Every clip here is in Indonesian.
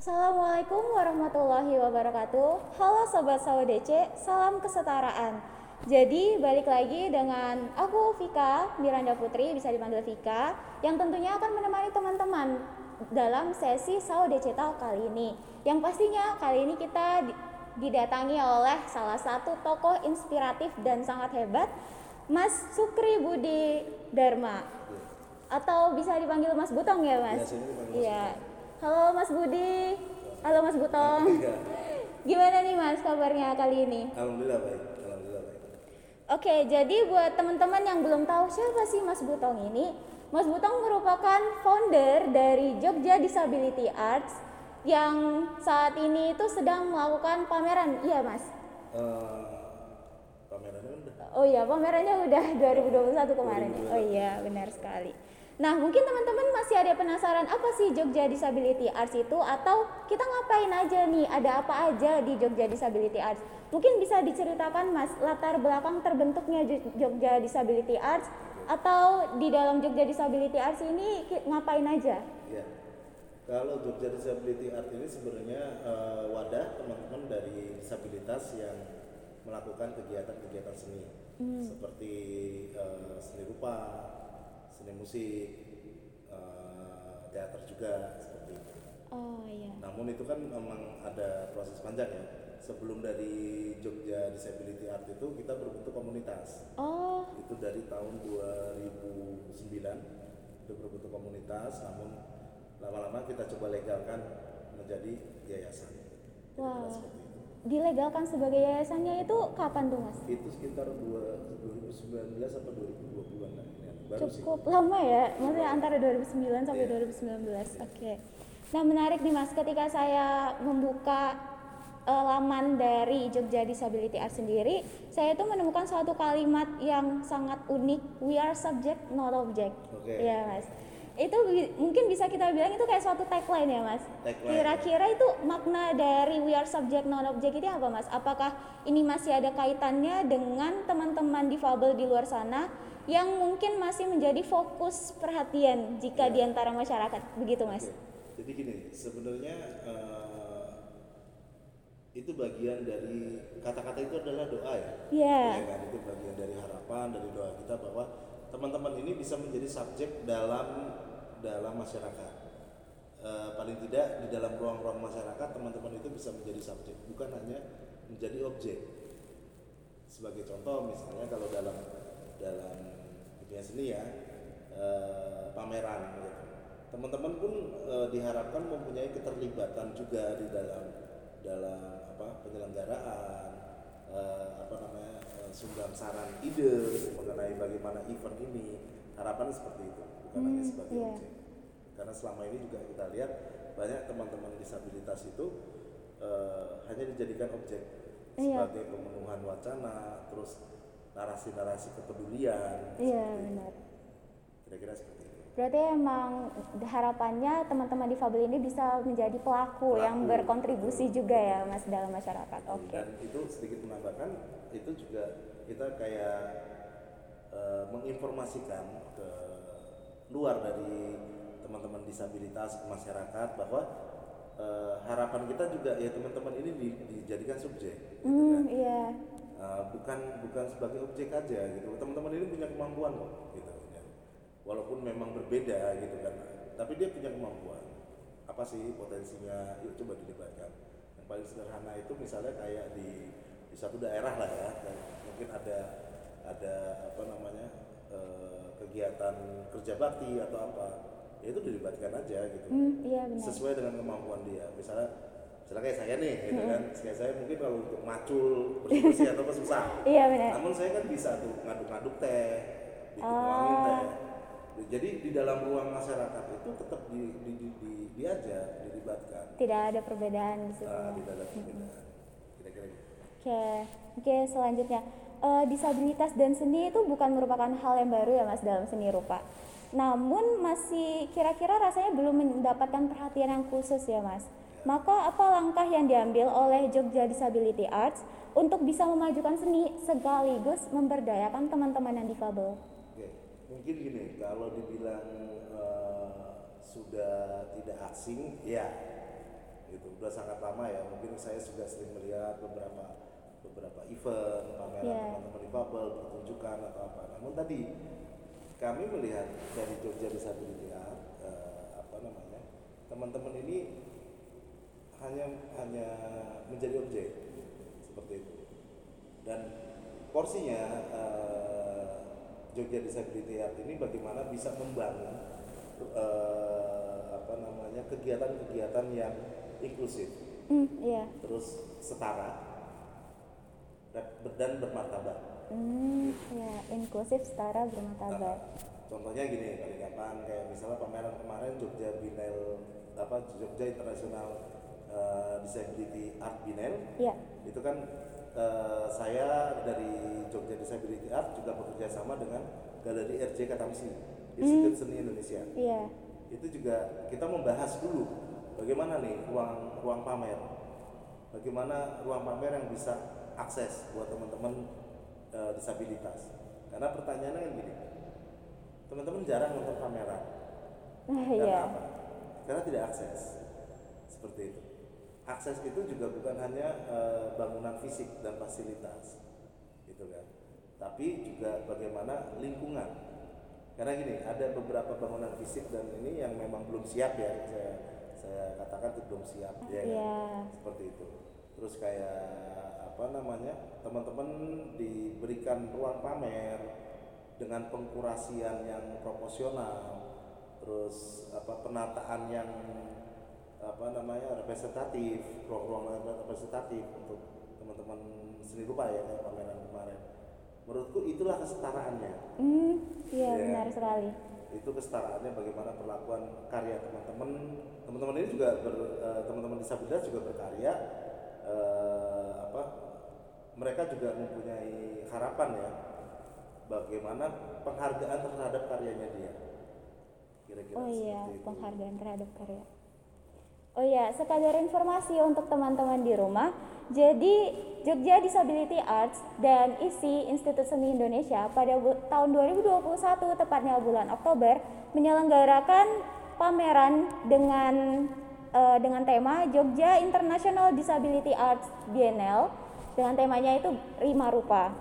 Assalamualaikum warahmatullahi wabarakatuh. Halo sobat DC, salam kesetaraan. Jadi balik lagi dengan aku Vika Miranda Putri, bisa dipanggil Vika, yang tentunya akan menemani teman-teman dalam sesi DC Talk kali ini. Yang pastinya kali ini kita didatangi oleh salah satu tokoh inspiratif dan sangat hebat, Mas Sukri Budi Dharma. Atau bisa dipanggil Mas Butong ya, Mas? Iya. Halo Mas Budi. Halo Mas Butong. Gimana nih Mas kabarnya kali ini? Alhamdulillah baik. Alhamdulillah baik. Oke, jadi buat teman-teman yang belum tahu siapa sih Mas Butong ini, Mas Butong merupakan founder dari Jogja Disability Arts yang saat ini itu sedang melakukan pameran. Iya, Mas. Uh, pamerannya udah. Oh iya, pamerannya udah 2021 kemarin. 2021. Oh iya, benar sekali. Nah, mungkin teman-teman masih ada penasaran apa sih Jogja Disability Arts itu atau kita ngapain aja nih? Ada apa aja di Jogja Disability Arts? Mungkin bisa diceritakan Mas latar belakang terbentuknya Jogja Disability Arts atau di dalam Jogja Disability Arts ini ngapain aja? Ya. Kalau Jogja Disability Arts ini sebenarnya uh, wadah teman-teman dari disabilitas yang melakukan kegiatan-kegiatan seni hmm. seperti uh, seni rupa, seni musik, uh, teater juga seperti itu. Oh iya. Namun itu kan memang ada proses panjang ya. Sebelum dari Jogja Disability Art itu kita berbentuk komunitas. Oh. Itu dari tahun 2009 itu berbentuk komunitas, namun lama-lama kita coba legalkan menjadi yayasan. Wow. Dilegalkan sebagai yayasannya itu kapan tuh mas? Itu sekitar 2019 atau 2020-an lah cukup sih. lama ya maksudnya antara 2009 sampai yeah. 2019 oke okay. nah menarik nih mas ketika saya membuka uh, laman dari Jogja Disability Art sendiri saya itu menemukan suatu kalimat yang sangat unik we are subject not object okay. ya mas itu mungkin bisa kita bilang itu kayak suatu tagline ya mas. Kira-kira itu makna dari we are subject non object itu apa mas? Apakah ini masih ada kaitannya dengan teman-teman difabel di luar sana yang mungkin masih menjadi fokus perhatian jika ya. di antara masyarakat begitu mas. Oke. Jadi gini sebenarnya uh, itu bagian dari kata-kata itu adalah doa ya. Iya. Ya kan itu bagian dari harapan dari doa kita bahwa teman-teman ini bisa menjadi subjek dalam dalam masyarakat. Uh, paling tidak di dalam ruang-ruang masyarakat teman-teman itu bisa menjadi subjek bukan hanya menjadi objek. Sebagai contoh misalnya kalau dalam dalam dunia seni ya e, pameran gitu. Teman-teman pun e, diharapkan mempunyai keterlibatan juga di dalam dalam apa penyelenggaraan e, apa namanya e, sumbang saran ide mengenai bagaimana event ini harapan seperti itu bukan hmm, hanya sebagai yeah. objek karena selama ini juga kita lihat banyak teman-teman disabilitas itu e, hanya dijadikan objek yeah. sebagai pemenuhan wacana terus narasi-narasi kepedulian. Iya benar. Kira-kira seperti itu. Berarti emang harapannya teman-teman difabel ini bisa menjadi pelaku, pelaku yang berkontribusi juga ya mas dalam masyarakat. Oke. Okay. Dan itu sedikit menambahkan itu juga kita kayak uh, menginformasikan ke luar dari teman-teman disabilitas masyarakat bahwa uh, harapan kita juga ya teman-teman ini di, dijadikan subjek. Gitu mm, kan? Iya uh, bukan bukan sebagai objek aja gitu teman-teman ini punya kemampuan kok gitu ya. walaupun memang berbeda gitu kan tapi dia punya kemampuan apa sih potensinya yuk coba dilibatkan yang paling sederhana itu misalnya kayak di di satu daerah lah ya mungkin ada ada apa namanya uh, kegiatan kerja bakti atau apa ya itu dilibatkan aja gitu. Mm, iya benar. sesuai dengan kemampuan dia. Misalnya misalnya kayak saya nih gitu kan. Kayak saya mungkin kalau untuk macul bersih atau apa susah. Iya benar. Namun saya kan bisa tuh ngaduk-ngaduk teh bikin oh. teh. Jadi di dalam ruang masyarakat itu tetap di, di, di, di, diajar dilibatkan. Tidak ada perbedaan di situ. Nah, tidak ada perbedaan. Kira-kira gitu. oke oke selanjutnya uh, disabilitas dan seni itu bukan merupakan hal yang baru ya mas dalam seni rupa. Namun masih kira-kira rasanya belum mendapatkan perhatian yang khusus ya mas. Maka apa langkah yang diambil oleh Jogja Disability Arts untuk bisa memajukan seni sekaligus memberdayakan teman-teman yang difabel? Oke, mungkin gini, kalau dibilang uh, sudah tidak asing, ya gitu. Udah sangat lama ya mungkin saya juga sering melihat beberapa beberapa event pameran Yeah. teman-teman difabel pertunjukan atau apa namun tadi kami melihat dari Jogja Disability Art eh, apa namanya teman-teman ini hanya hanya menjadi objek seperti itu dan porsinya eh, Jogja Disability Art ini bagaimana bisa membangun eh, apa namanya kegiatan-kegiatan yang inklusif Hmm, iya. terus setara dan, bermartabat Hmm, ya inklusif setara Nah, bermartabat. contohnya gini paling gampang kayak misalnya pameran kemarin Jogja Binel apa Jogja International eh, Disability Art Binel Iya. itu kan eh, saya dari Jogja Disability Art juga bekerja sama dengan Galeri RJ Katamsi Institut Seni Indonesia Iya. itu juga kita membahas dulu bagaimana nih ruang ruang pamer bagaimana ruang pamer yang bisa akses buat teman-teman eh, disabilitas karena pertanyaannya kan gini teman-teman jarang nonton pameran Nah, karena iya. apa? karena tidak akses seperti itu akses itu juga bukan hanya eh, bangunan fisik dan fasilitas gitu kan tapi juga bagaimana lingkungan karena gini ada beberapa bangunan fisik dan ini yang memang belum siap ya saya saya katakan itu belum siap ya kan? Iya. seperti itu terus kayak apa namanya teman-teman diberikan ruang pamer dengan pengkurasian yang proporsional terus apa penataan yang apa namanya representatif ruang-ruang representatif untuk teman-teman seni rupa ya kayak pameran kemarin menurutku itulah kesetaraannya Hmm, iya Iya. benar sekali. itu kesetaraannya bagaimana perlakuan karya teman-teman teman-teman ini juga ber- eh, teman-teman disabilitas juga berkarya eh, apa mereka juga mempunyai harapan ya bagaimana penghargaan terhadap karyanya dia kira-kira Oh iya, itu. penghargaan terhadap karya. Oh iya, sekadar informasi untuk teman-teman di rumah. Jadi, Jogja Disability Arts dan ISI Institut Seni Indonesia pada tahun 2021 tepatnya bulan Oktober menyelenggarakan pameran dengan eh, dengan tema Jogja International Disability Arts Biennale dengan temanya itu Rima Rupa.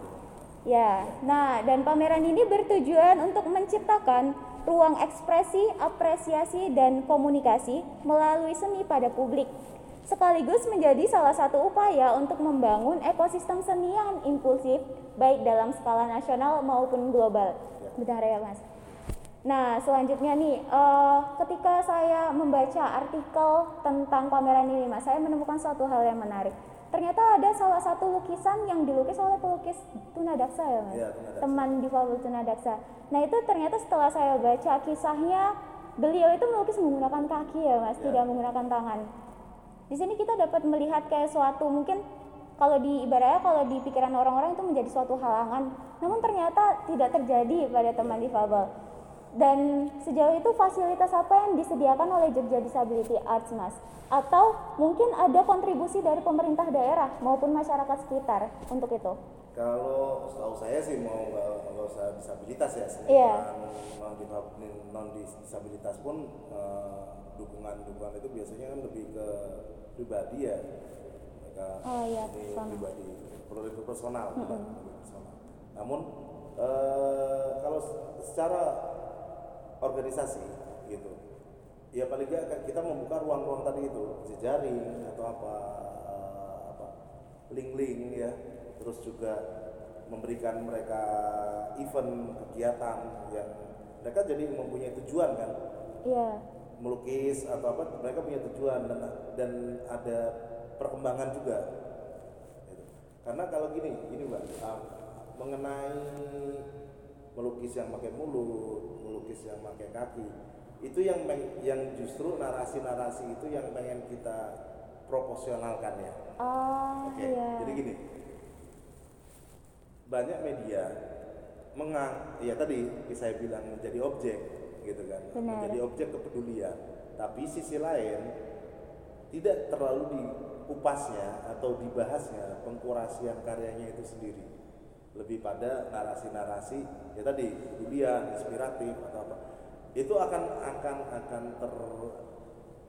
Ya, nah dan pameran ini bertujuan untuk menciptakan ruang ekspresi, apresiasi, dan komunikasi melalui seni pada publik. Sekaligus menjadi salah satu upaya untuk membangun ekosistem seni yang inklusif baik dalam skala nasional maupun global. Bentar ya mas. Nah selanjutnya nih, eh, ketika saya membaca artikel tentang pameran ini mas, saya menemukan suatu hal yang menarik. Ternyata ada salah satu lukisan yang dilukis oleh pelukis tunadaksa ya mas, Iya, tunadaksa. teman difabel tunadaksa. Nah itu ternyata setelah saya baca kisahnya, beliau itu melukis menggunakan kaki ya mas, Iya. tidak menggunakan tangan. Di sini kita dapat melihat kayak suatu mungkin kalau di ibaratnya kalau di pikiran orang-orang itu menjadi suatu halangan, namun ternyata tidak terjadi pada teman difabel. Dan sejauh itu fasilitas apa yang disediakan oleh Jogja Disability Arts Mas? Atau mungkin ada kontribusi dari pemerintah daerah maupun masyarakat sekitar untuk itu? Kalau setahu saya sih mau nggak nggak usah disabilitas ya, Iya. seniman non disabilitas pun eh, dukungan-dukungan itu biasanya kan lebih ke pribadi ya, mereka Oh iya, ini personal. pribadi, perlu itu personal, bukan lebih personal. Namun eh, kalau se- secara organisasi gitu, ya paling nggak kita membuka ruang-ruang tadi itu, jejaring atau apa eh, apa link-link ya, terus juga memberikan mereka event kegiatan yang mereka jadi mempunyai tujuan kan? Iya, melukis atau apa mereka punya tujuan dan dan ada perkembangan juga. Gitu. karena kalau gini gini mbak ah, mengenai melukis yang pakai mulut melukis yang pakai kaki itu yang yang justru narasi-narasi itu yang pengen kita proporsionalkan ya oh Oke, iya, jadi gini, banyak media mengang, ya tadi saya bilang menjadi objek, gitu kan, Benar. menjadi objek kepedulian. Tapi sisi lain tidak terlalu diupasnya atau dibahasnya pengkurasian karyanya itu sendiri. Lebih pada narasi-narasi, ya tadi kepedulian, inspiratif atau apa. Itu akan akan akan ter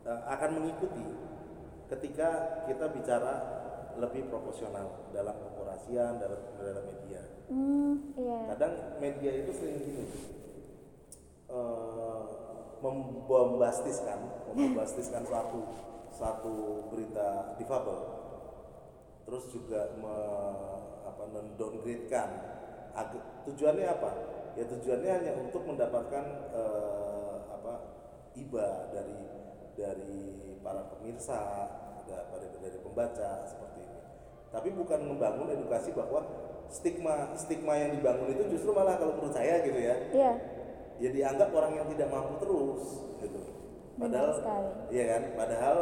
eh, akan mengikuti ketika kita bicara lebih proporsional dalam pengkurasian dalam dalam media Hmm, iya. kadang media itu sering gini eh, membombastiskan membombastiskan suatu suatu berita difabel terus juga me, apa mendowngradekan tujuannya apa ya tujuannya hanya untuk mendapatkan eh, apa iba dari dari para pemirsa da- dari dari pembaca seperti ini tapi bukan membangun edukasi bahwa stigma stigma yang dibangun itu justru malah kalau menurut saya gitu ya Iya. ya dianggap orang yang tidak mampu terus gitu. Padahal iya kan? Padahal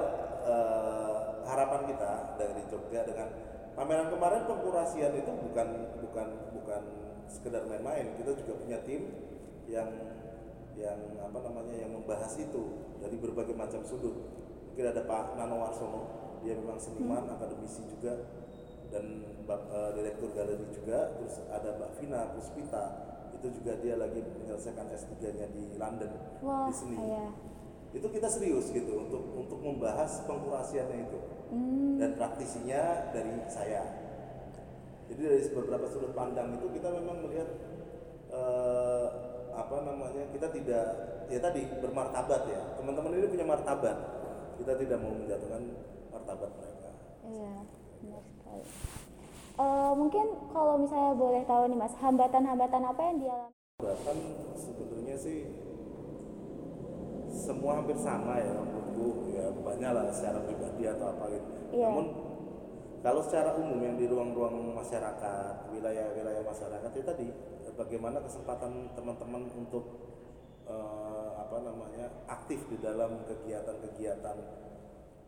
eh, harapan kita dari Jogja dengan pameran kemarin pengkurasian itu bukan bukan bukan sekedar main-main. Kita juga punya tim yang yang apa namanya yang membahas itu dari berbagai macam sudut. Mungkin ada Pak Nano Warsono, dia memang seniman, akademisi juga dan eh, direktur galeri juga. Terus ada Mbak Vina Puspita, itu juga dia lagi menyelesaikan S3-nya di London Wah, di seni. iya. Itu kita serius gitu untuk untuk membahas pengkurasiannya itu Hmm, dan praktisinya dari saya. Jadi dari beberapa sudut pandang itu kita memang melihat eh, apa namanya kita tidak ya tadi bermartabat ya teman-teman ini punya martabat kita tidak mau menjatuhkan martabat mereka. iya, benar sekali. Eh, mungkin kalau misalnya boleh tahu nih Mas, hambatan-hambatan apa yang dialami? Bahkan sebetulnya sih semua hampir sama ya menurutku ya banyak lah secara pribadi atau apa gitu. Iya. Namun kalau secara umum yang di ruang-ruang masyarakat, wilayah-wilayah masyarakat itu tadi bagaimana kesempatan teman-teman untuk eh, apa namanya aktif di dalam kegiatan-kegiatan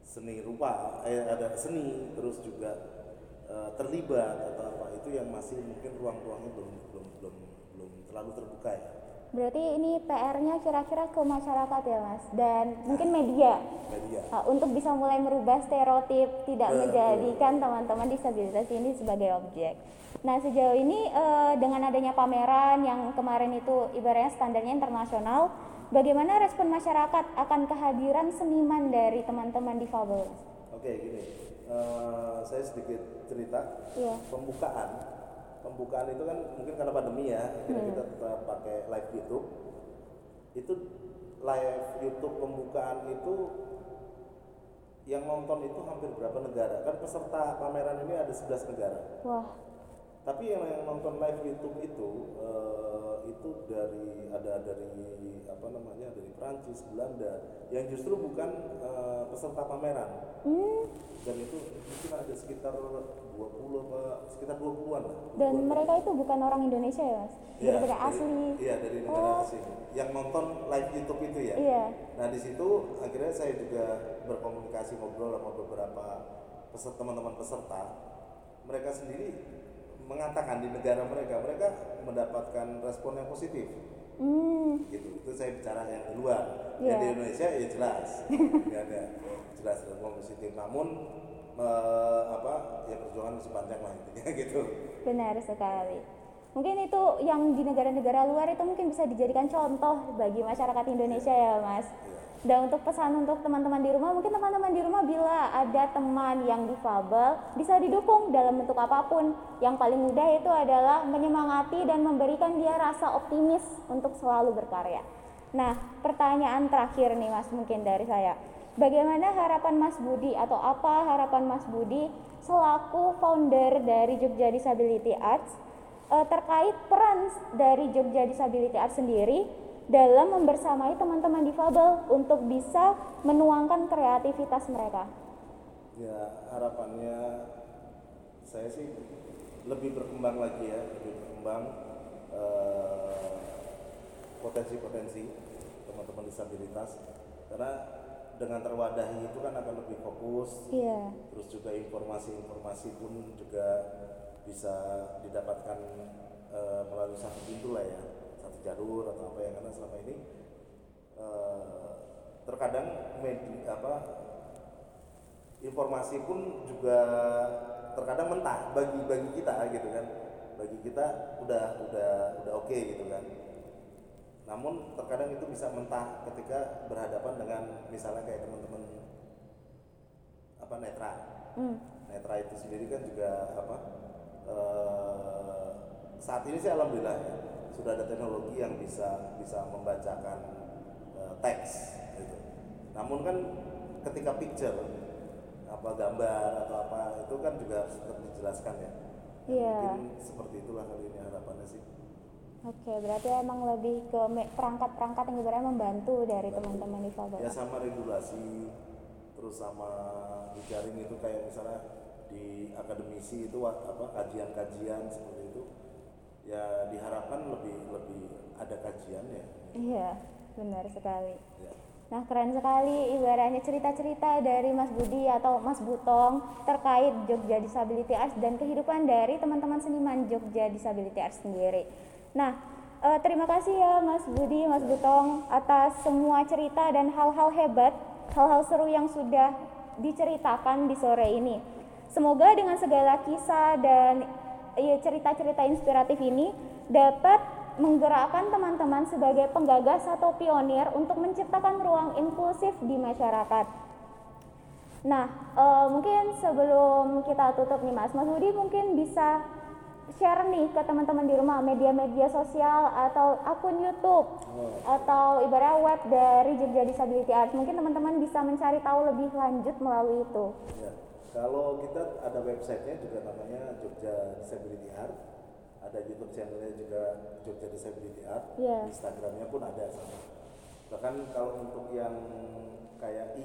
seni rupa, eh, ada seni terus juga eh, terlibat atau apa itu yang masih mungkin ruang-ruangnya belum belum belum belum terlalu terbuka ya Berarti ini PR-nya kira-kira ke masyarakat ya Mas, dan mungkin media media. uh, untuk bisa mulai merubah stereotip, tidak Betul. menjadikan teman-teman disabilitas ini sebagai objek. Nah sejauh ini eh, dengan adanya pameran yang kemarin itu ibaratnya standarnya internasional, bagaimana respon masyarakat akan kehadiran seniman dari teman-teman difabel? Oke gini, eh, saya sedikit cerita Iya. pembukaan. Pembukaan itu kan mungkin karena pandemi ya, akhirnya kita tetap pakai live YouTube. Itu live YouTube pembukaan itu yang nonton itu hampir berapa negara? Kan peserta pameran ini ada 11 negara. Wah, Tapi yang, yang nonton live YouTube itu eh, itu dari ada dari apa namanya dari Prancis, Belanda, yang justru bukan eh, peserta pameran. hmm, Dan itu mungkin ada sekitar 20 apa sekitar 20-an lah. dan 20-an. mereka itu bukan orang Indonesia ya Mas, Iya, dari dari- asli. Iya, dari negara Oh. asing. Yang nonton live YouTube itu ya. Iya. Nah, di situ akhirnya saya juga berkomunikasi ngobrol sama beberapa peserta teman-teman peserta. Mereka sendiri mengatakan di negara mereka mereka mendapatkan respon yang positif. Hmm, Gitu. Itu saya bicara yang di luar. Yang Iya. di Indonesia ya jelas. Tidak ada jelas respon positif. Namun eh, apa ya perjuangan masih panjang lah intinya gitu. benar sekali. Mungkin itu yang di negara-negara luar itu mungkin bisa dijadikan contoh bagi masyarakat Indonesia ya Mas. Dan untuk pesan untuk teman-teman di rumah, mungkin teman-teman di rumah bila ada teman yang difabel bisa didukung dalam bentuk apa pun. Yang paling mudah itu adalah menyemangati dan memberikan dia rasa optimis untuk selalu berkarya. Nah, pertanyaan terakhir nih Mas mungkin dari saya. Bagaimana harapan Mas Budi atau apa harapan Mas Budi selaku founder dari Jogja Disability Arts eh, terkait peran dari Jogja Disability Arts sendiri dalam membersamai teman-teman difabel untuk bisa menuangkan kreativitas mereka. Ya harapannya saya sih lebih berkembang lagi ya, lebih berkembang eh, potensi-potensi teman-teman disabilitas. Karena dengan terwadahi itu kan akan lebih fokus. Iya, terus juga informasi-informasi pun juga bisa didapatkan eh, melalui satu pintu lah ya jalur atau apa yang karena selama ini eh, terkadang media apa informasi pun juga terkadang mentah bagi bagi kita gitu kan bagi kita udah udah udah oke gitu kan namun terkadang itu bisa mentah ketika berhadapan dengan misalnya kayak teman-teman apa netra. Hmm. Netra itu sendiri kan juga apa eh, saat ini sih alhamdulillah ya, sudah ada teknologi yang bisa bisa membacakan eh, teks gitu. Namun kan ketika picture apa gambar atau apa itu kan juga harus tetap dijelaskan ya. Iya. Mungkin seperti itulah kali ini harapannya sih. Oke, berarti emang lebih ke perangkat-perangkat yang ibaratnya membantu dari teman-teman difabel. Ya sama regulasi terus sama di jaring itu kayak misalnya di akademisi itu apa kajian-kajian seperti itu ya diharapkan lebih lebih ada kajiannya Iya, benar sekali. ya. Nah, keren sekali ibaratnya cerita-cerita dari Mas Budi atau Mas Butong terkait Jogja Disability Arts dan kehidupan dari teman-teman seniman Jogja Disability Arts sendiri. Nah, eh, terima kasih ya Mas Budi, Mas Butong atas semua cerita dan hal-hal hebat, hal-hal seru yang sudah diceritakan di sore ini. Semoga dengan segala kisah dan ya, cerita-cerita inspiratif ini dapat menggerakkan teman-teman sebagai penggagas atau pionir untuk menciptakan ruang inklusif di masyarakat. Nah, eh, mungkin sebelum kita tutup nih Mas, Mas Budi mungkin bisa share nih ke teman-teman di rumah media-media sosial atau akun YouTube Oh. atau ibarat web dari Jogja Disability Arts. Mungkin teman-teman bisa mencari tahu lebih lanjut melalui itu. Ya, kalau kita ada websitenya juga namanya Jogja Disability Art, ada YouTube channelnya juga Jogja Disability Art, Iya. Instagramnya pun ada sama. Bahkan kalau untuk yang kayak i,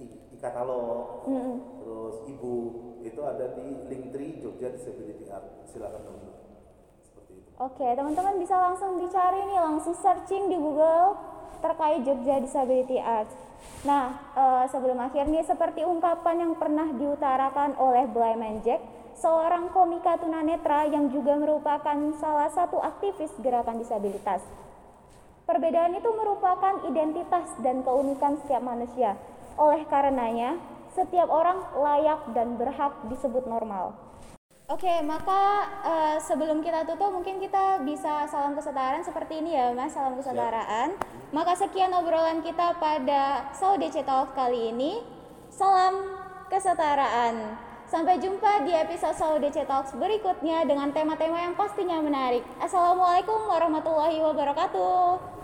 i, i katalog, Mm-mm. terus ibu itu ada di Linktree Jogja Disability Art, silakan download. Seperti itu. Oke, teman-teman bisa langsung dicari nih, langsung searching di Google terkait Jogja Disability Arts. Nah, eh, sebelum akhir nih, seperti ungkapan yang pernah diutarakan oleh Blyman Jack, seorang komika tunanetra yang juga merupakan salah satu aktivis gerakan disabilitas. Perbedaan itu merupakan identitas dan keunikan setiap manusia. Oleh karenanya, setiap orang layak dan berhak disebut normal. Oke, maka eh, sebelum kita tutup mungkin kita bisa salam kesetaraan seperti ini ya Mas, salam kesetaraan. Maka sekian obrolan kita pada Saudece Talk kali ini. Salam kesetaraan. Sampai jumpa di episode Saudece Talks berikutnya dengan tema-tema yang pastinya menarik. Assalamualaikum warahmatullahi wabarakatuh.